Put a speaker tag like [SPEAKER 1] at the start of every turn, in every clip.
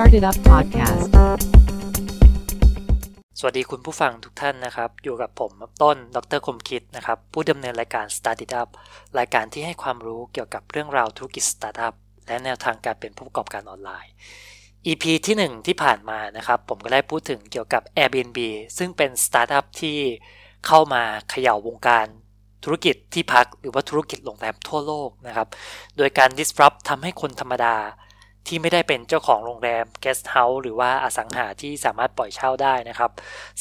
[SPEAKER 1] Started Up Podcast.
[SPEAKER 2] สวัสดีคุณผู้ฟังทุกท่านนะครับ อยู่กับผมต้น ดรคมคิดนะครับ ผู้ดำเนินรายการ Started Up รายการที่ให้ความรู้เกี่ยวกับเรื่องราวธุรกิจสตาร์ทอัพและแนวทางการเป็นผู้ประกอบการออนไลน์ EP ที่ 1 ที่ผ่านมานะครับ ผมก็ได้พูดถึงเกี่ยวกับ Airbnb ซึ่งเป็นสตาร์ทอัพที่เข้ามาเขย่าวงการธุรกิจที่พักหรือว่าธุรกิจโรงแรมทั่วโลกนะครับ โดยการ disrupt ทำให้คนธรรมดา ที่ไม่ได้เป็นเจ้าของโรงแรม guest house หรือว่าอสังหาที่สามารถปล่อยเช่าได้นะครับ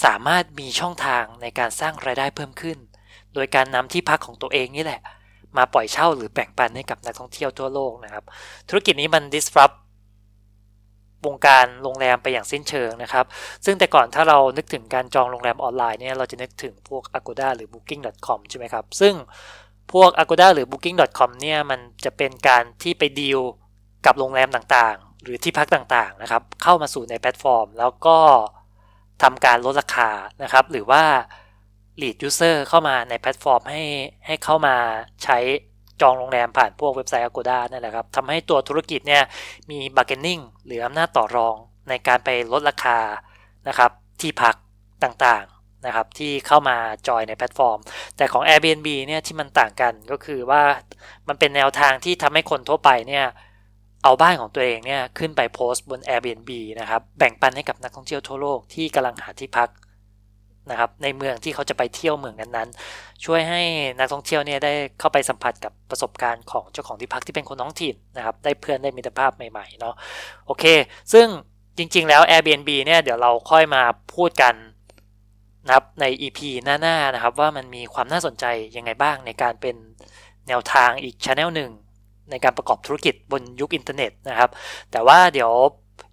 [SPEAKER 2] สามารถมีช่องทางในการสร้างรายได้เพิ่มขึ้น โดยการนำที่พักของตัวเองนี่แหละ มาปล่อยเช่าหรือแบ่งปันให้กับนักท่องเที่ยวทั่วโลกนะครับ ธุรกิจนี้มัน disrupt วงการโรงแรมไปอย่างสิ้นเชิงนะครับ ซึ่งแต่ก่อนถ้าเรานึกถึงการจองโรงแรมออนไลน์เนี่ยเราจะนึกถึงพวก Agoda หรือ Booking.com ใช่ไหมครับ ซึ่งพวก Agoda หรือ Booking.com เนี่ยมันจะเป็นการที่ไปดีล กับโรงแรมต่างๆ หรือที่พักต่างๆนะครับ เข้ามาสู่ในแพลตฟอร์ม แล้วก็ทำการลดราคานะครับ หรือว่า lead user เข้ามาในแพลตฟอร์มให้ให้เข้ามาใช้จองโรงแรมผ่านพวกเว็บไซต์ Agoda นั่นแหละครับทำให้ตัวธุรกิจเนี่ยมี bargaining หรืออำนาจต่อรองในการไปลดราคานะครับ ที่พักต่างๆนะครับที่เข้ามาจอยในแพลตฟอร์ม แต่ของ Airbnb เนี่ยที่มันต่างกันก็คือว่ามันเป็นแนวทางที่ทำให้คนทั่วไปเนี่ย เอาบ้านของตัวเองเนี่ยขึ้นไปโพสต์บน Airbnb นะครับ แบ่งปันให้กับนักท่องเที่ยวทั่วโลกที่กำลังหาที่พักนะครับในเมืองที่เขาจะไปเที่ยวเมืองนั้นๆ ช่วยให้นักท่องเที่ยวเนี่ยได้เข้าไปสัมผัสกับประสบการณ์ของเจ้าของที่พักที่เป็นคนท้องถิ่นนะครับ ได้เพื่อนได้มิตรภาพใหม่ๆเนาะโอเค ซึ่งจริงๆแล้ว Airbnb เนี่ยเดี๋ยวเราค่อยมาพูดกันนะครับใน EP หน้าๆนะครับ ว่ามันมีความน่าสนใจยังไงบ้างในการเป็นแนวทางอีกช anel หนึ่ง ในการประกอบธุรกิจบนยุคอินเทอร์เน็ตนะครับ แต่ว่าเดี๋ยว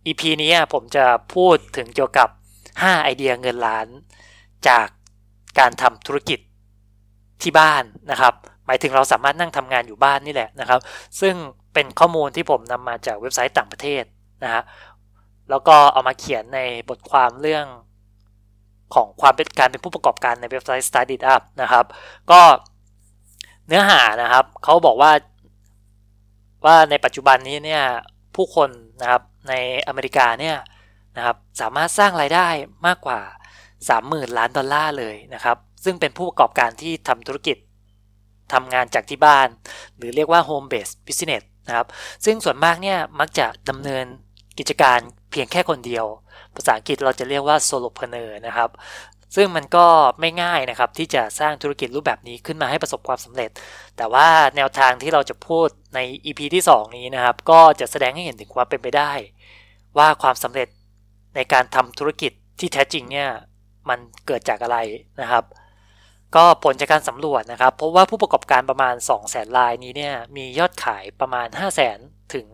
[SPEAKER 2] EP นี้ผมจะพูดถึงเกี่ยวกับ 5 ไอเดียเงินล้านจากการทำธุรกิจที่บ้านนะครับ หมายถึงเราสามารถนั่งทำงานอยู่บ้านนี่แหละนะครับ ซึ่งเป็นข้อมูลที่ผมนำมาจากเว็บไซต์ต่างประเทศนะฮะแล้วก็เอามาเขียนในบทความเรื่องของความเป็นการเป็นผู้ประกอบการในเว็บไซต์ Started Up นะครับ ก็เนื้อหานะครับเขาบอกว่า ว่าในปัจจุบันนี้เนี่ยผู้คนนะครับในอเมริกาเนี่ยนะครับสามารถสร้างรายได้มากกว่า 30,000 ล้านดอลลาร์เลยนะครับ ซึ่งเป็นผู้ประกอบการที่ทำธุรกิจทำงานจากที่บ้าน หรือเรียกว่า home based business นะครับ ซึ่งส่วนมากเนี่ยมักจะดำเนินกิจการเพียงแค่คนเดียว ภาษาอังกฤษเราจะเรียกว่า solopreneur นะครับ ซึ่งมันก็ไม่ง่ายนะครับที่จะสร้างธุรกิจรูปแบบนี้ขึ้นมาให้ประสบความสำเร็จ แต่ว่าแนวทางที่เราจะพูดใน EP ที่ 2 นี้นะครับ ก็จะแสดงให้เห็นถึงความเป็นไปได้ ว่าความสำเร็จในการทำธุรกิจที่แท้จริงเนี่ยมันเกิดจากอะไรนะครับ ก็ผลจากการสำรวจนะครับพบว่าผู้ประกอบการประมาณ 2 0 0แสนรายนี้เนี่ยมียอดขายประมาณ 5 0 0แสนถึง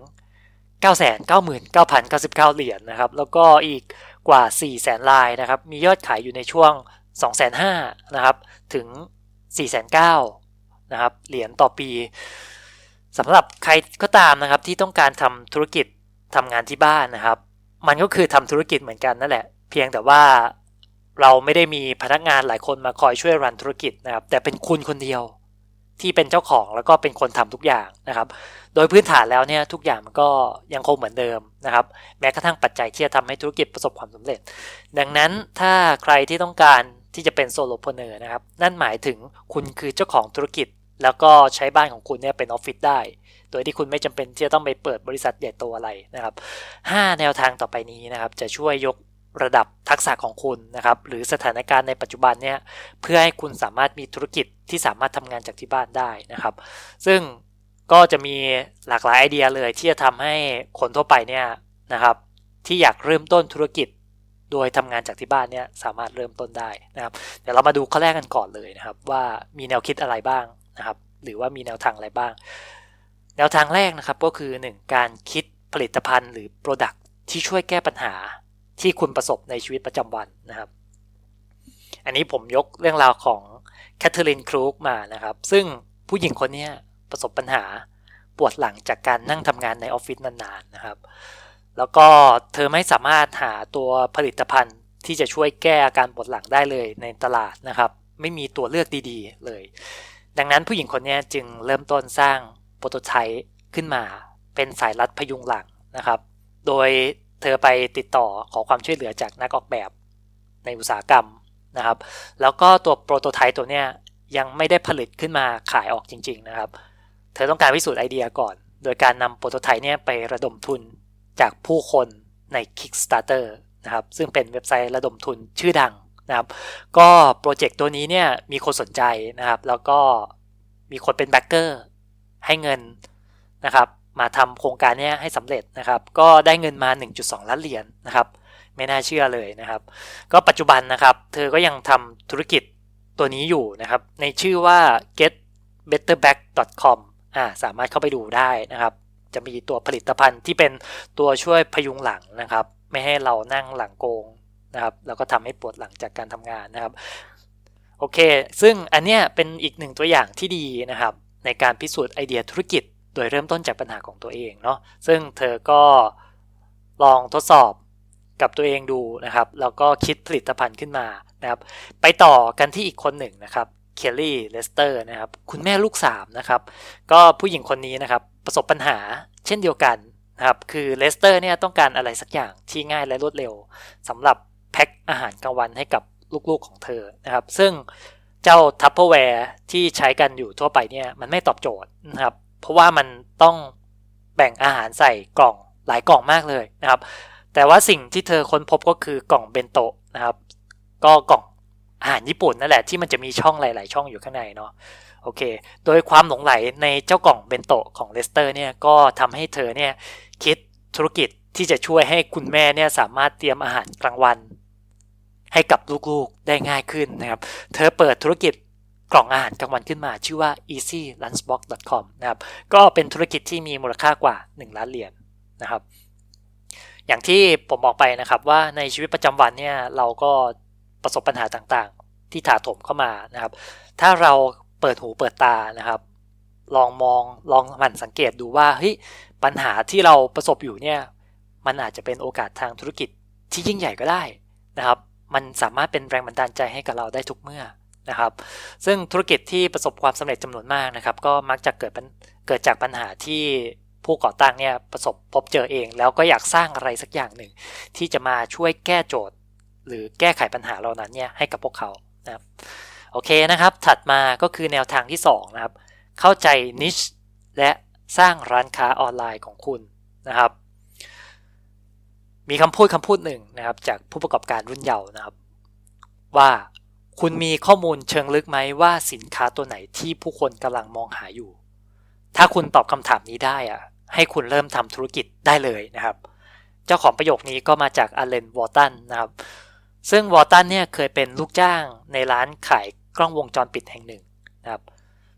[SPEAKER 2] 9 9 9 9 9 9 เหรียญนนะครับ แล้วก็อีก กว่า 4 0 0แสนรายนะครับ มียอดขายอยู่ในช่วง 2 5 0 0 0นะครับ ถึง 4 9 0 0 0นะครับ เหรียญต่อปีสำหรับใครก็ตามนะครับที่ต้องการทำธุรกิจทำงานที่บ้านนะครับ มันก็คือทำธุรกิจเหมือนกันนั่นแหละ เพียงแต่ว่าเราไม่ได้มีพนักงานหลายคนมาคอยช่วย run ธุรกิจนะครับ แต่เป็นคุณคนเดียวที่เป็นเจ้าของแล้วก็เป็นคนทำทุกอย่างนะครับ โดยพื้นฐานแล้วเนี่ยทุกอย่างมันก็ยังคงเหมือนเดิม นะครับแม้กระทั่งปัจจัยที่จะทำให้ธุรกิจประสบความสำเร็จ ดังนั้นถ้าใครที่ต้องการที่จะเป็น solopreneur นะครับ นั่นหมายถึงคุณคือเจ้าของธุรกิจ แล้วก็ใช้บ้านของคุณเนี่ยเป็นออฟฟิศได้ โดยที่คุณไม่จำเป็นที่จะต้องไปเปิดบริษัทใหญ่โตอะไรนะครับ 5 แนวทางต่อไปนี้นะครับจะช่วยยกระดับทักษะของคุณนะครับ หรือสถานการณ์ในปัจจุบันเนี่ยเพื่อให้คุณสามารถมีธุรกิจที่สามารถทำงานจากที่บ้านได้นะครับ ซึ่ง ก็จะมีหลากหลายไอเดียเลยที่จะทำให้คนทั่วไปเนี่ยนะครับ ที่อยากเริ่มต้นธุรกิจ โดยทำงานจากที่บ้านเนี่ยสามารถเริ่มต้นได้นะครับ เดี๋ยวเรามาดูข้อแรกกันก่อนเลยนะครับ ว่ามีแนวคิดอะไรบ้างนะครับ หรือว่ามีแนวทางอะไรบ้าง แนวทางแรกนะครับก็คือ 1 การคิดผลิตภัณฑ์หรือ Product ที่ช่วยแก้ปัญหาที่คุณประสบในชีวิตประจำวันนะครับ อันนี้ผมยกเรื่องราวของแคทเธอรีนครูกมานะครับ ซึ่งผู้หญิงคนนี้ ประสบปัญหาปวดหลังจากการนั่งทำงานในออฟฟิศนานๆนะครับ แล้วก็เธอไม่สามารถหาตัวผลิตภัณฑ์ที่จะช่วยแก้อาการปวดหลังได้เลยในตลาดนะครับ ไม่มีตัวเลือกดีๆเลย ดังนั้นผู้หญิงคนนี้จึงเริ่มต้นสร้างโปรโตไทป์ขึ้นมาเป็นสายรัดพยุงหลังนะครับ โดยเธอไปติดต่อขอความช่วยเหลือจากนักออกแบบในอุตสาหกรรมนะครับ แล้วก็ตัวโปรโตไทป์ตัวเนี้ยยังไม่ได้ผลิตขึ้นมาขายออกจริง ๆนะครับเเธอต้องการพิสูจน์ไอเดียก่อน โดยการนำโปรโตไทป์เนี่ยไประดมทุนจากผู้คนใน Kickstarter นะครับ ซึ่งเป็นเว็บไซต์ระดมทุนชื่อดังนะครับ ก็โปรเจกต์ตัวนี้เนี่ยมีคนสนใจนะครับ แล้วก็มีคนเป็นแบ็กเกอร์ให้เงินนะครับ มาทำโครงการนี้ให้สำเร็จนะครับ ก็ได้เงินมา 1.2 ล้านเหรียญนนะครับ ไม่น่าเชื่อเลยนะครับ ก็ปัจจุบันนะครับ เธอก็ยังทำธุรกิจตัวนี้อยู่นะครับ ในชื่อว่า getbetterback.com อ่าสามารถเข้าไปดูได้นะครับ จะมีตัวผลิตภัณฑ์ที่เป็นตัวช่วยพยุงหลังนะครับ ไม่ให้เรานั่งหลังโกงนะครับ แล้วก็ทำให้ปวดหลังจากการทำงานนะครับ โอเค ซึ่งอันเนี้ยเป็นอีกหนึ่งตัวอย่างที่ดีนะครับ ในการพิสูจน์ไอเดียธุรกิจ โดยเริ่มต้นจากปัญหาของตัวเองเนาะ ซึ่งเธอก็ลองทดสอบกับตัวเองดูนะครับ แล้วก็คิดผลิตภัณฑ์ขึ้นมานะครับ ไปต่อกันที่อีกคนหนึ่งนะครับ เคลลี่เลสเตอร์นะครับคุณแม่ลูกสามนะครับก็ผู้หญิงคนนี้นะครับประสบปัญหาเช่นเดียวกันนะครับคือเลสเตอร์เนี่ยต้องการอะไรสักอย่างที่ง่ายและรวดเร็วสำหรับแพ็คอาหารกลางวันให้กับลูกๆของเธอนะครับซึ่งเจ้า Tupperware ที่ใช้กันอยู่ทั่วไปเนี่ยมันไม่ตอบโจทย์นะครับเพราะว่ามันต้องแบ่งอาหารใส่กล่องหลายกล่องมากเลยนะครับแต่ว่าสิ่งที่เธอค้นพบก็คือกล่องเบนโตะนะครับก็กล่อง อาหารญี่ปุ่นนั่นแหละที่มันจะมีช่องหลาย ๆ ช่องอยู่ข้างในเนาะโอเค โดยความหลงไหลในเจ้ากล่องเบนโตะของเลสเตอร์เนี่ยก็ทำให้เธอเนี่ยคิดธุรกิจที่จะช่วยให้คุณแม่เนี่ยสามารถเตรียมอาหารกลางวัน ให้กับลูกๆได้ง่ายขึ้นนะครับ เธอเปิดธุรกิจกล่องอาหารกลางวันขึ้นมา ชื่อว่า easylunchbox.com นะครับก็เป็นธุรกิจที่มีมูลค่ากว่า 1 ล้านเหรียญนนะครับ อย่างที่ผมบอกไปนะครับว่าในชีวิตประจำวันเนี่ยเราก็ ประสบปัญหาต่างๆ ที่ถาโถมเข้ามานะครับ ถ้าเราเปิดหูเปิดตานะครับ ลองมองลองหมั่นสังเกตดูว่าเฮ้ยปัญหาที่เราประสบอยู่เนี่ยมันอาจจะเป็นโอกาสทางธุรกิจที่ยิ่งใหญ่ก็ได้นะครับ มันสามารถเป็นแรงบันดาลใจให้กับเราได้ทุกเมื่อนะครับ ซึ่งธุรกิจที่ประสบความสำเร็จจำนวนมากนะครับ ก็มักจะเกิดเกิดจากปัญหาที่ผู้ก่อตั้งเนี่ยประสบพบเจอเอง แล้วก็อยากสร้างอะไรสักอย่างหนึ่ง ที่จะมาช่วยแก้โจทย์ หรือแก้ไขปัญหาเหล่านั้นเนี่ยให้กับพวกเขานะครับโอเคนะครับ ถัดมาก็คือแนวทางที่2นะครับ เข้าใจนิชและสร้างร้านค้าออนไลน์ของคุณนะครับ มีคำพูดคำพูดหนึ่งนะครับ จากผู้ประกอบการรุ่นเยาว์นะครับ ว่าคุณมีข้อมูลเชิงลึกไหมว่าสินค้าตัวไหนที่ผู้คนกำลังมองหาอยู่ ถ้าคุณตอบคำถามนี้ได้อะให้คุณเริ่มทำธุรกิจได้เลยนะครับ เจ้าของประโยคนี้ก็มาจากอเลนวอตันนะครับ ซึ่งวอร์ตันเนี่ยเคยเป็นลูกจ้างในร้านขายกล้องวงจรปิดแห่งหนึ่งนะครับ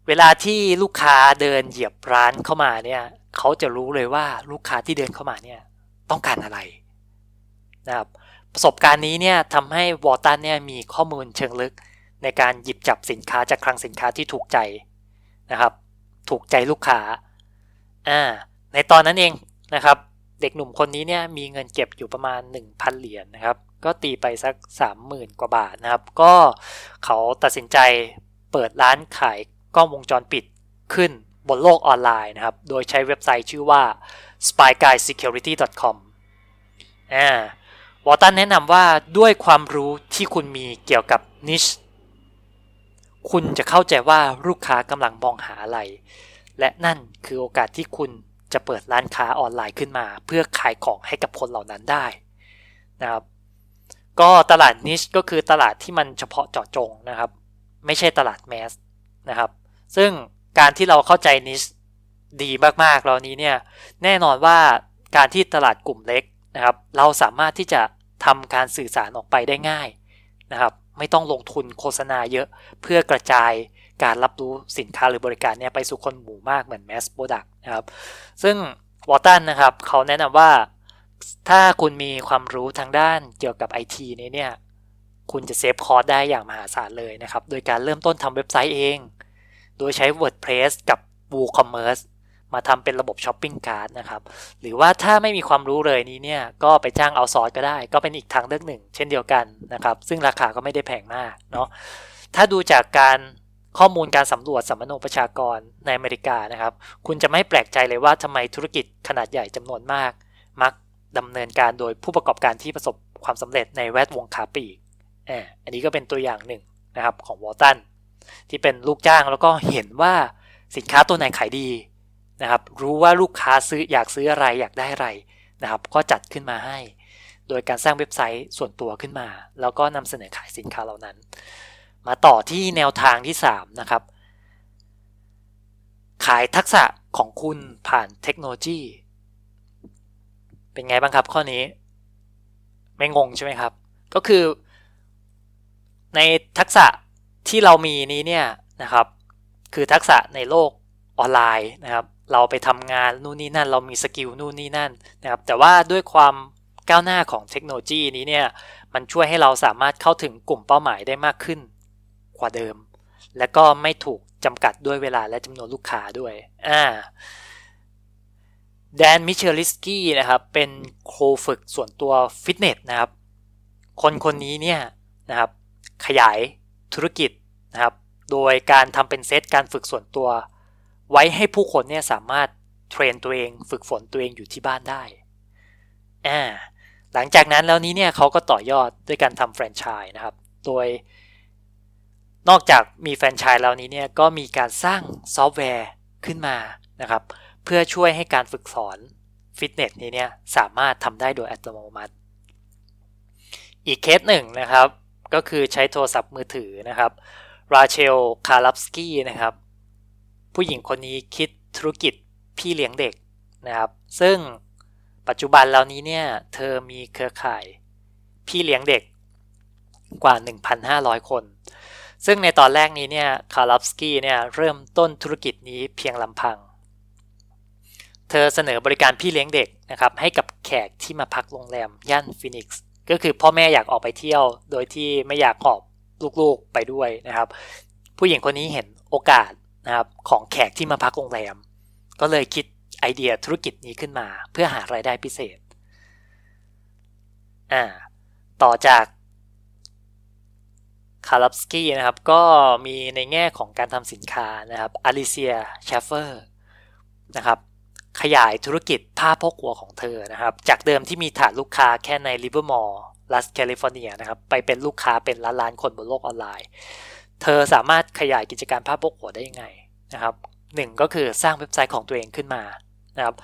[SPEAKER 2] เวลาที่ลูกค้าเดินเหยียบร้านเข้ามาเนี่ยเขาจะรู้เลยว่าลูกค้าที่เดินเข้ามาเนี่ยต้องการอะไรนะครับประสบการณ์นี้เนี่ยทำให้วอตันเนี่ยมีข้อมูลเชิงลึกในการหยิบจับสินค้าจากคลังสินค้าที่ถูกใจนะครับ ถูกใจลูกค้าอ่าในตอนนั้นเองนะครับ เด็กหนุ่มคนนี้เนี่ยมีเงินเก็บอยู่ประมาณ 1,000 เหรียญนนะครับ ก็ตีไปสัก 30,000 กว่าบาทนะครับ ก็เขาตัดสินใจเปิดร้านขายกล้องวงจรปิดขึ้นบนโลกออนไลน์นะครับ โดยใช้เว็บไซต์ชื่อว่า spyguyssecurity.com อ่าวอตันแนะนำว่าด้วยความรู้ที่คุณมีเกี่ยวกับนิชคุณจะเข้าใจว่าลูกค้ากำลังมองหาอะไร และนั่นคือโอกาสที่คุณจะเปิดร้านค้าออนไลน์ขึ้นมา เพื่อขายของให้กับคนเหล่านั้นได้นะครับ ก็ตลาดนิชก็คือตลาดที่มันเฉพาะเจาะจงนะครับ ไม่ใช่ตลาดแมสนะครับ ซึ่งการที่เราเข้าใจนิชดีมากๆเหล่านี้เนี่ยแน่นอนว่าการที่ตลาดกลุ่มเล็กนะครับ เราสามารถที่จะทำการสื่อสารออกไปได้ง่ายนะครับ ไม่ต้องลงทุนโฆษณาเยอะเพื่อกระจายการรับรู้สินค้าหรือบริการเนี่ยไปสู่คนหมู่มากเหมือน mass product นะครับ ซึ่งวอตันนะครับ เขาแนะนำว่า ถ้าคุณมีความรู้ทางด้านเกี่ยวกับไอทีนี้เนี่ย คุณจะ save cost ได้อย่างมหาศาลเลยนะครับ โดยการเริ่มต้นทำเว็บไซต์เอง โดยใช้ WordPress กับ WooCommerce มาทำเป็นระบบช้อปปิ้งการ์ดนะครับ หรือว่าถ้าไม่มีความรู้เลยนี้เนี่ย ก็ไปจ้างเอาซอร์สก็ได้ ก็เป็นอีกทางเลือกหนึ่ง เช่นเดียวกันนะครับ ซึ่งราคาก็ไม่ได้แพงมากเนาะ ถ้าดูจากการข้อมูลการสำรวจสัมมโนประชากรในอเมริกานะครับ คุณจะไม่แปลกใจเลยว่าทำไมธุรกิจขนาดใหญ่จำนวนมาก มัก ดำเนินการโดยผู้ประกอบการที่ประสบความสำเร็จในแวดวงขาปลีกอันนี้ก็เป็นตัวอย่างหนึ่งนะครับของวอลตันที่เป็นลูกจ้างแล้วก็เห็นว่าสินค้าตัวไหนขายดีนะครับรู้ว่าลูกค้าซื้ออยากซื้ออะไรอยากได้อะไรนะครับก็จัดขึ้นมาให้ โดยการสร้างเว็บไซต์ส่วนตัวขึ้นมา แล้วก็นำเสนอขายสินค้าเหล่านั้น มาต่อที่แนวทางที่ 3 นะครับ ขายทักษะของคุณผ่านเทคโนโลยี เป็นไงบ้างครับข้อนี้ ไม่งงใช่ไหมครับ ก็คือ ในทักษะที่เรามีนี้เนี่ยนะครับ คือทักษะในโลกออนไลน์นะครับ เราไปทำงานนู่นนี่นั่น เรามี skill นู่นนี่นั่นนะครับ แต่ว่าด้วยความก้าวหน้าของเทคโนโลยีนี้เนี่ย มันช่วยให้เราสามารถเข้าถึงกลุ่มเป้าหมายได้มากขึ้นกว่าเดิม และก็ไม่ถูกจำกัดด้วยเวลาและจำนวนลูกค้าด้วย อ่า แดนมิเชลิสกี้นะครับ เป็นครูฝึกส่วนตัวฟิตเนสนะครับ คนคนนี้เนี่ยนะครับ ขยายธุรกิจนะครับ โดยการทำเป็นเซตการฝึกส่วนตัว ไว้ให้ผู้คนเนี่ยสามารถเทรนตัวเองฝึกฝนตัวเองอยู่ที่บ้านได้อ่าหลังจากนั้นแล้วนี้เนี่ยเขาก็ต่อยอดด้วยการทำแฟรนไชส์นะครับ โดย นอกจากมีแฟรนไชส์แล้วนี้เนี่ยก็มีการสร้างซอฟต์แวร์ขึ้นมานะครับ เพื่อช่วยให้การฝึกสอนฟิตเนสนี้เนี่ยสามารถทำได้โดยอัตโนมัติ อีกเคสหนึ่งนะครับ ก็คือใช้โทรศัพท์มือถือนะครับราเชลคาร์ลับสกี้นะครับ ผู้หญิงคนนี้คิดธุรกิจพี่เลี้ยงเด็กนะครับ ซึ่งปัจจุบันแล้วนี้เนี่ยเธอมีเครือข่ายพี่เลี้ยงเด็กกว่า 1,500 คน ซึ่งในตอนแรกนี้เนี่ยคาร์ลฟสกี้เนี่ยเริ่มต้นธุรกิจนี้เพียงลำพัง เธอเสนอบริการพี่เลี้ยงเด็กนะครับให้กับแขกที่มาพักโรงแรมย่านฟินิกส์ก็คือพ่อแม่อยากออกไปเที่ยว โดยที่ไม่อยากหอบลูกๆไปด้วยนะครับ ผู้หญิงคนนี้เห็นโอกาสนะครับของแขกที่มาพักโรงแรม ก็เลยคิดไอเดียธุรกิจนี้ขึ้นมา เพื่อหารายได้พิเศษอ่าต่อจากคาร์ลฟสกี้นะครับก็มีในแง่ของการทำสินค้านะครับอลิเซียเชฟเฟอร์นะครับ ขยายธุรกิจผ้าโพกหัวของเธอนะครับ จากเดิมที่มีฐานลูกค้าแค่ในลิเวอร์มอร์รัฐแคลิฟอร์เนียนะครับ ไปเป็นลูกค้าเป็นล้านล้านคนบนโลกออนไลน์ เธอสามารถขยายกิจการผ้าโพกหัวได้ยังไงนะครับหนึ่งก็คือสร้างเว็บไซต์ของตัวเองขึ้นมานะครับ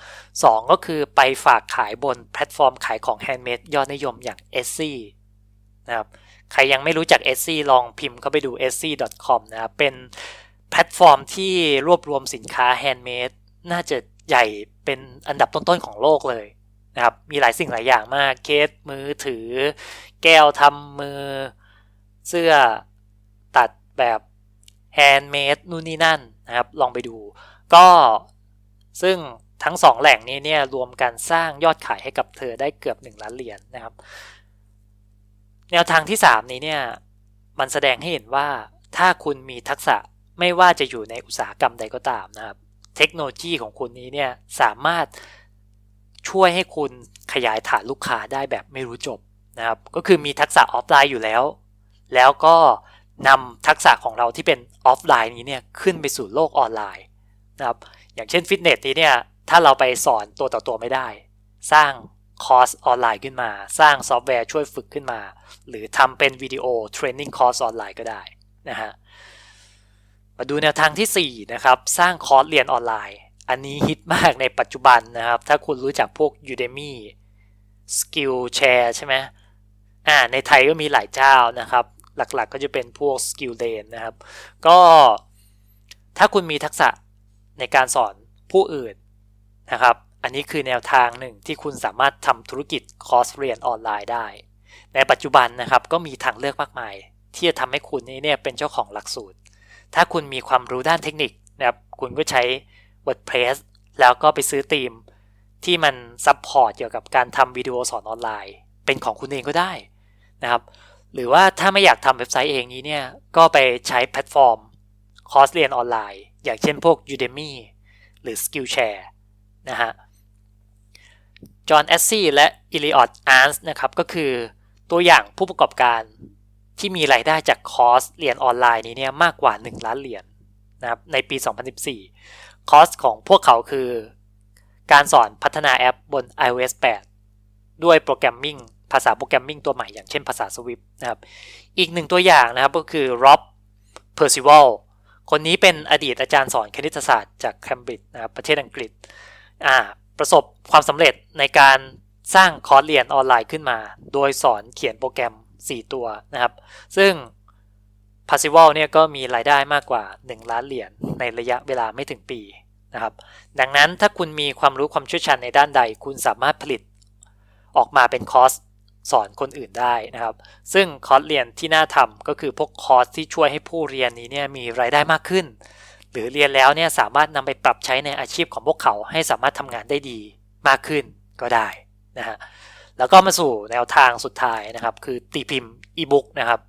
[SPEAKER 2] สองก็คือไปฝากขายบนแพลตฟอร์มขายของ handmade ยอดนิยมอย่าง Etsy นะครับใครยังไม่รู้จัก Etsy ลองพิมพ์เข้าไปดู etsy.com นะครับเป็นแพลตฟอร์มที่รวบรวมสินค้า handmade น่าจะ ใหญ่เป็นอันดับต้นๆของโลกเลยนะครับ มีหลายสิ่งหลายอย่างมาก เคสมือถือ แก้วทำมือ เสื้อตัดแบบ handmade นู่นนี่นั่นนะครับ ลองไปดู ก็ซึ่งทั้งสองแหล่งนี้เนี่ยรวมกันสร้างยอดขายให้กับเธอได้เกือบ 1 ล้านเหรียญนะครับ แนวทางที่ 3 นี้เนี่ยมันแสดงให้เห็นว่าถ้าคุณมีทักษะไม่ว่าจะอยู่ในอุตสาหกรรมใดก็ตามนะครับ เทคโนโลยีของคุณนี้เนี่ยสามารถช่วยให้คุณขยายฐานลูกค้าได้แบบไม่รู้จบนะครับ ก็คือมีทักษะออฟไลน์อยู่แล้ว แล้วก็นำทักษะของเราที่เป็นออฟไลน์นี้เนี่ยขึ้นไปสู่โลกออนไลน์นะครับ อย่างเช่นฟิตเนสนี้เนี่ยถ้าเราไปสอนตัวต่อตัวไม่ได้ สร้างคอร์สออนไลน์ขึ้นมา สร้างซอฟต์แวร์ช่วยฝึกขึ้นมา หรือทำเป็นวิดีโอ training คอร์สออนไลน์ก็ได้นะฮะ มาดูแนวทางที่ 4 นะครับ สร้างคอร์สเรียนออนไลน์ อันนี้ฮิตมากในปัจจุบันนะครับ ถ้าคุณรู้จักพวก Udemy Skillshare ใช่ไหมอ่าในไทยก็มีหลายเจ้านะครับ หลักๆก็จะเป็นพวก Skillden นะครับ ก็ถ้าคุณมีทักษะในการสอนผู้อื่นนะครับ อันนี้คือแนวทางหนึ่งที่คุณสามารถทำธุรกิจคอร์สเรียนออนไลน์ได้ ในปัจจุบันนะครับก็มีทางเลือกมากมาย ที่จะทำให้คุณนี้เนี่ยเป็นเจ้าของหลักสูตร ถ้าคุณมีความรู้ด้านเทคนิคนะครับคุณก็ใช้ WordPress แล้วก็ไปซื้อธีมที่มัน support เกี่ยวกับการทำวิดีโอสอนออนไลน์ เป็นของคุณเองก็ได้นะครับ หรือว่าถ้าไม่อยากทำเว็บไซต์เองนี้เนี่ย ก็ไปใช้แพลตฟอร์ม คอร์สเรียนออนไลน์ อย่างเช่นพวก Udemy หรือ Skillshare นะฮะ จอห์นแอสซี่และ Eliot Arntz นะครับ ก็คือตัวอย่างผู้ประกอบการ ที่มีรายได้จากคอร์สเรียนออนไลน์นี้เนี่ยมากกว่า 1 ล้านเหรียญนะครับในปี 2014 คอร์สของพวกเขาคือ การสอนพัฒนาแอปบน iOS 8 ด้วย programming ภาษา programming ตัวใหม่อย่างเช่นภาษา Swift นะครับอีกหนึ่งตัวอย่างนะครับก็คือ Rob Percival คนนี้เป็นอดีตอาจารย์สอนคณิตศาสตร์จากเคมบริดจ์นะครับประเทศอังกฤษอ่าประสบความสำเร็จในการสร้างคอร์สเรียนออนไลน์ขึ้นมา โดยสอนเขียนโปรแกรม 4 ตัวนะครับ ซึ่ง p a s s i v a l เนี่ยก็มีรายได้มากกว่า 1 ล้านเหรียญในระยะเวลาไม่ถึงปีนะครับ ดังนั้นถ้าคุณมีความรู้ความเชี่ยวชาญในด้านใด คุณสามารถผลิตออกมาเป็นคอร์สสอนคนอื่นได้นะครับ ซึ่งคอร์สเรียนที่น่าทำก็คือพวกคอร์สที่ช่วยให้ผู้เรียนนี้เนี่ยมีรายได้มากขึ้น หรือเรียนแล้วเนี่ยสามารถนำไปปรับใช้ในอาชีพของพวกเขาให้สามารถทำงานได้ดีมากขึ้นก็ได้นะฮะ แล้วก็มาสู่แนวทางสุดท้ายนะครับ คือตีพิมพ์อีบุ๊กนะครับ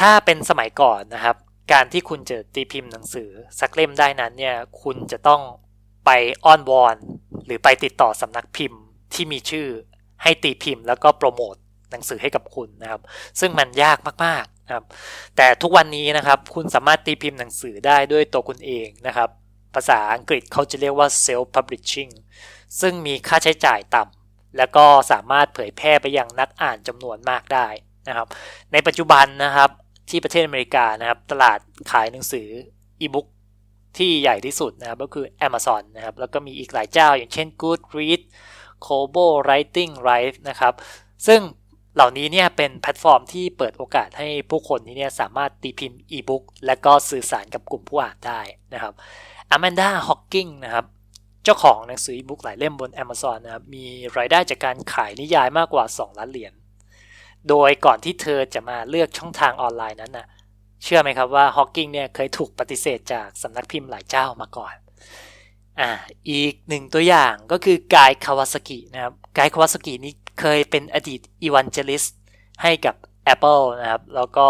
[SPEAKER 2] ถ้าเป็นสมัยก่อนนะครับ การที่คุณจะตีพิมพ์หนังสือสักเล่มได้นั้นเนี่ยคุณจะต้องไปอ้อนวอนหรือไปติดต่อสำนักพิมพ์ที่มีชื่อให้ตีพิมพ์ แล้วก็โปรโมทหนังสือให้กับคุณนะครับ ซึ่งมันยากมากๆนะครับ แต่ทุกวันนี้นะครับคุณสามารถตีพิมพ์หนังสือได้ด้วยตัวคุณเองนะครับ ภาษาอังกฤษเขาจะเรียกว่า self publishing ซึ่งมีค่าใช้จ่ายต่ำ แล้วก็สามารถเผยแพร่ไปยังนักอ่านจำนวนมากได้นะครับ ในปัจจุบันนะครับที่ประเทศอเมริกานะครับ ตลาดขายหนังสืออีบุ๊กที่ใหญ่ที่สุดนะครับก็คือ Amazon นะครับ แล้วก็มีอีกหลายเจ้า อย่างเช่น Goodreads Kobo Writing Live นะครับ ซึ่งเหล่านี้เนี่ยเป็นแพลตฟอร์มที่เปิดโอกาสให้ผู้คนที่เนี่ยสามารถตีพิมพ์อีบุ๊กและก็สื่อสารกับกลุ่มผู้อ่านได้นะครับ Amanda Hocking นะครับ เจ้าของหนังสืออีบุ๊กหลายเล่มบน Amazon นะครับมีรายได้จากการขายนิยายมากกว่า 2 ล้านเหรียญ โดยก่อนที่เธอจะมาเลือกช่องทางออนไลน์นั้นนะเชื่อไหมครับว่าฮอ w กิงเนี่ยเคยถูกปฏิเสธจากสำนักพิมพ์หลายเจ้ามาก่อนอ่าอีกหนึ่งตัวอย่างก็คือ Guy Kawasaki นะครับ Guy Kawasaki นี่เคยเป็นอดีต evangelist ให้กับ Apple นะครับแล้วก็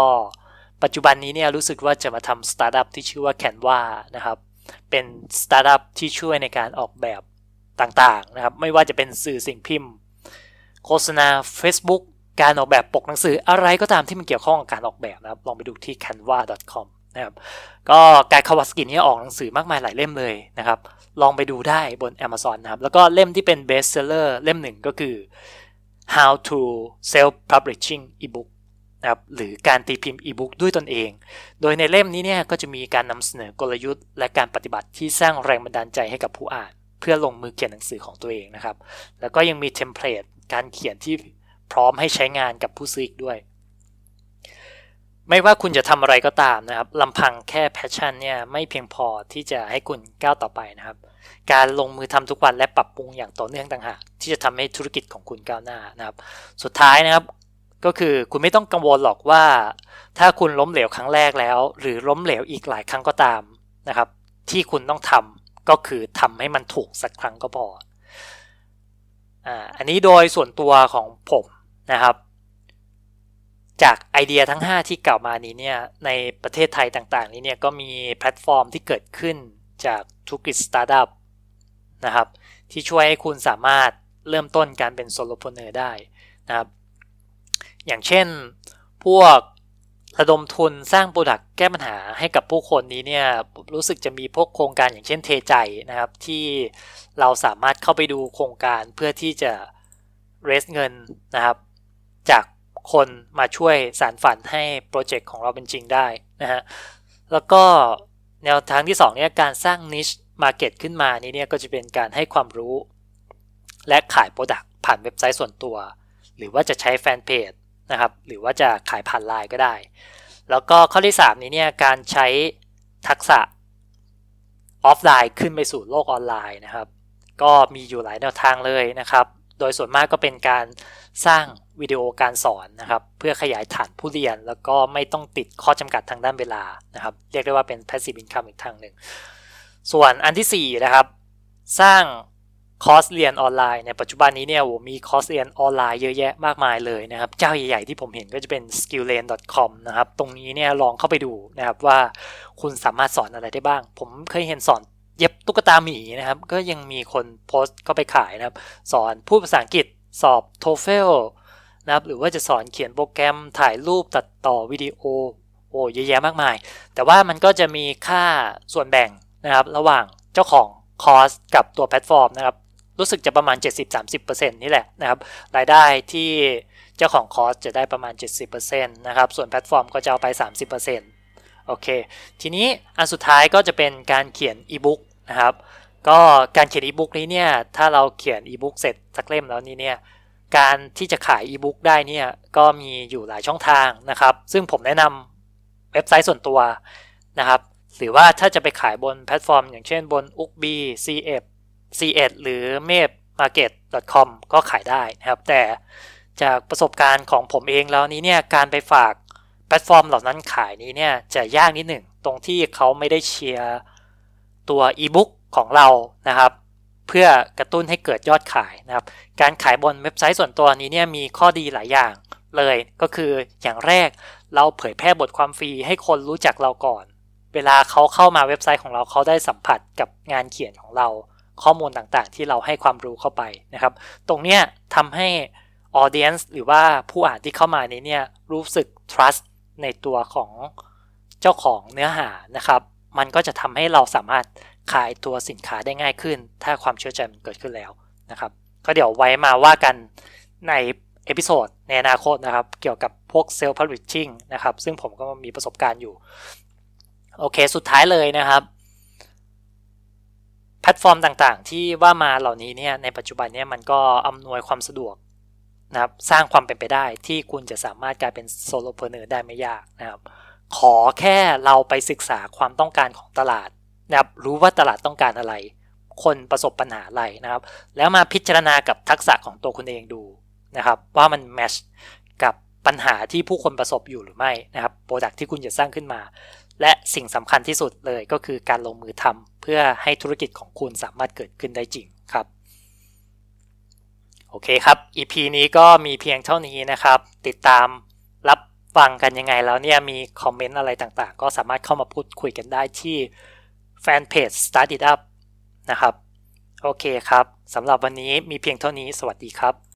[SPEAKER 2] ปัจจุบันนี้เนี่ยรู้สึกว่าจะมาทำสตาร์ทอัพที่ชื่อว่า Canva นะครับ เป็นสตาร์ทอัพที่ช่วยในการออกแบบต่างๆนะครับ ไม่ว่าจะเป็นสื่อสิ่งพิมพ์ โฆษณา Facebook การออกแบบปกหนังสืออะไรก็ตามที่มันเกี่ยวข้องกับการออกแบบนะครับ ลองไปดูที่ canva.com นะครับก็ Guy Kawasaki นี่ออกหนังสือมากมายหลายเล่มเลยนะครับ ลองไปดูได้บน Amazon นะครับ แล้วก็เล่มที่เป็น best seller เล่มหนึ่งก็คือ how to self publishing ebook นะครับหรือการตีพิมพ์อีบุ๊กด้วยตนเอง โดยในเล่มนี้เนี่ยก็จะมีการนำเสนอกลยุทธ์ และการปฏิบัติที่สร้างแรงบันดาลใจให้กับผู้อ่าน เพื่อลงมือเขียนหนังสือของตัวเองนะครับ แล้วก็ยังมี template การเขียนที่พร้อมให้ใช้งานกับผู้ซื้ออีกด้วย ไม่ว่าคุณจะทำอะไรก็ตามนะครับลำพังแค่ passion เนี่ยไม่เพียงพอที่จะให้คุณก้าวต่อไปนะครับ การลงมือทำทุกวันและปรับปรุงอย่างต่อเนื่องต่างหากที่จะทำให้ธุรกิจของคุณก้าวหน้านะครับ สุดท้ายนะครับ ก็คือคุณไม่ต้องกังวลหรอกว่า ถ้าคุณล้มเหลวครั้งแรกแล้ว หรือล้มเหลวอีกหลายครั้งก็ตามนะครับ ที่คุณต้องทำก็คือทำให้มันถูกสักครั้งก็พออ่าอันนี้โดยส่วนตัวของผมนะครับ จากไอเดียทั้ง 5 ที่กล่าวมานี้เนี่ยในประเทศไทยต่างๆ นี้เนี่ยก็มีแพลตฟอร์มที่เกิดขึ้นจากธุรกิจสตาร์ทอัพนะครับที่ช่วยให้คุณสามารถเริ่มต้นการเป็น solopreneur ได้นะครับ อย่างเช่น พวกระดมทุนสร้าง product แก้ปัญหาให้กับผู้คนนี้เนี่ยรู้สึกจะมีพวกโครงการอย่างเช่นเทใจนะครับ ที่เราสามารถเข้าไปดูโครงการเพื่อที่จะ raise เงินนะครับ จากคนมาช่วยสานฝันให้โปรเจกต์ของเราเป็นจริงได้นะฮะแล้วก็แนวทางที่2เนี่ยการสร้าง niche market ขึ้นมานี้เนี่ยก็จะเป็นการให้ความรู้ และขาย product ผ่านเว็บไซต์ส่วนตัว หรือว่าจะใช้แฟนเพจ นะครับ หรือว่าจะขายผ่านไลน์ก็ได้ แล้วก็ข้อที่ 3 นี้เนี่ยการใช้ทักษะออฟไลน์ขึ้นไปสู่โลกออนไลน์นะครับ ก็มีอยู่หลายแนวทางเลยนะครับ โดยส่วนมากก็เป็นการสร้างวิดีโอการสอนนะครับ เพื่อขยายฐานผู้เรียน แล้วก็ไม่ต้องติดข้อจำกัดทางด้านเวลานะครับ เรียกได้ว่าเป็น passive income อีกทางหนึ่ง ส่วนอันที่ 4 นะครับ สร้าง คอร์สเรียนออนไลน์ในปัจจุบันนี้เนี่ยโอ้มีคอร์สเรียนออนไลน์เยอะแยะมากมายเลยนะครับ เจ้าใหญ่ๆที่ผมเห็นก็จะเป็น skilllane.com นะครับ ตรงนี้เนี่ยลองเข้าไปดูนะครับว่าคุณสามารถสอนอะไรได้บ้าง ผมเคยเห็นสอนเย็บตุ๊กตาหมีนะครับ ก็ยังมีคนโพสต์เข้าไปขายนะครับ สอนพูดภาษาอังกฤษสอบ TOEFL นะครับหรือว่าจะสอนเขียนโปรแกรมถ่ายรูปตัดต่อวิดีโอโอ้เยอะแยะมากมาย แต่ว่ามันก็จะมีค่าส่วนแบ่งนะครับ ระหว่างเจ้าของคอร์สกับตัวแพลตฟอร์มนะครับ รู้สึกจะประมาณ 70-30%นี่แหละนะครับรายได้ที่เจ้าของคอร์สจะได้ประมาณ 70%นะครับส่วนแพลตฟอร์มก็จะเอาไป 30%โอเค ทีนี้อันสุดท้ายก็จะเป็นการเขียนอีบุ๊กนะครับ ก็การเขียนอีบุ๊กนี้เนี่ย ถ้าเราเขียนอีบุ๊กเสร็จสักเล่มแล้วนี้เนี่ย การที่จะขายอีบุ๊กได้เนี่ย ก็มีอยู่หลายช่องทางนะครับ ซึ่งผมแนะนำเว็บไซต์ส่วนตัวนะครับ หรือว่าถ้าจะไปขายบนแพลตฟอร์ม อย่างเช่นบน Ookbee CF C1 หรือ m a p market com ก็ขายได้นะครับ แต่จากประสบการณ์ของผมเองแล้วนี้เนี่ยการไปฝากแพลตฟอร์มเหล่านั้นขายนี้เนี่ยจะยากนิดหนึ่งตรงที่เขาไม่ได้เชียร์ตัวอีบุ๊กของเรานะครับ เพื่อกระตุ้นให้เกิดยอดขายนะครับ การขายบนเว็บไซต์ส่วนตัวนี้เนี่ยมีข้อดีหลายอย่างเลยก็คืออย่างแรกเราเผยแพร่บทความฟรีให้คนรู้จักเราก่อน เวลาเขาเข้ามาเว็บไซต์ของเราเขาได้สัมผัสกับงานเขียนของเรา ข้อมูลต่างๆ ที่เราให้ความรู้เข้าไปนะครับ ตรงเนี้ยทำให้ audience หรือว่าผู้อ่านที่เข้ามานี้เนี่ยรู้สึก trust ในตัวของเจ้าของเนื้อหานะครับ มันก็จะทำให้เราสามารถขายตัวสินค้าได้ง่ายขึ้น ถ้าความเชื่อใจมันเกิดขึ้นแล้วนะครับ ก็เดี๋ยวไว้มาว่ากันใน episode ในอนาคตนะครับ เกี่ยวกับพวก self-publishing นะครับ ซึ่งผมก็มีประสบการณ์อยู่ โอเค สุดท้ายเลยนะครับ แพลตฟอร์มต่างๆ ที่ว่ามาเหล่านี้เนี่ยในปัจจุบันเนี่ยมันก็อำนวยความสะดวกนะครับสร้างความเป็นไปได้ที่คุณจะสามารถกลายเป็น solopreneur ได้ไม่ยากนะครับขอแค่เราไปศึกษาความต้องการของตลาดนะครับรู้ว่าตลาดต้องการอะไร คนประสบปัญหาอะไรนะครับ แล้วมาพิจารณากับทักษะของตัวคุณเองดูนะครับ ว่ามัน match กับปัญหาที่ผู้คนประสบอยู่หรือไม่นะครับ product ที่คุณจะสร้างขึ้นมา และสิ่งสำคัญที่สุดเลยก็คือการลงมือทำเพื่อให้ธุรกิจของคุณสามารถเกิดขึ้นได้จริงครับโอเคครับ EP นี้ก็มีเพียงเท่านี้นะครับ ติดตามรับฟังกันยังไงแล้วเนี่ยมีคอมเมนต์อะไรต่างๆ ก็สามารถเข้ามาพูดคุยกันได้ที่แฟนเพจ Start It Up นะครับ โอเคครับสำหรับวันนี้มีเพียงเท่านี้สวัสดีครับ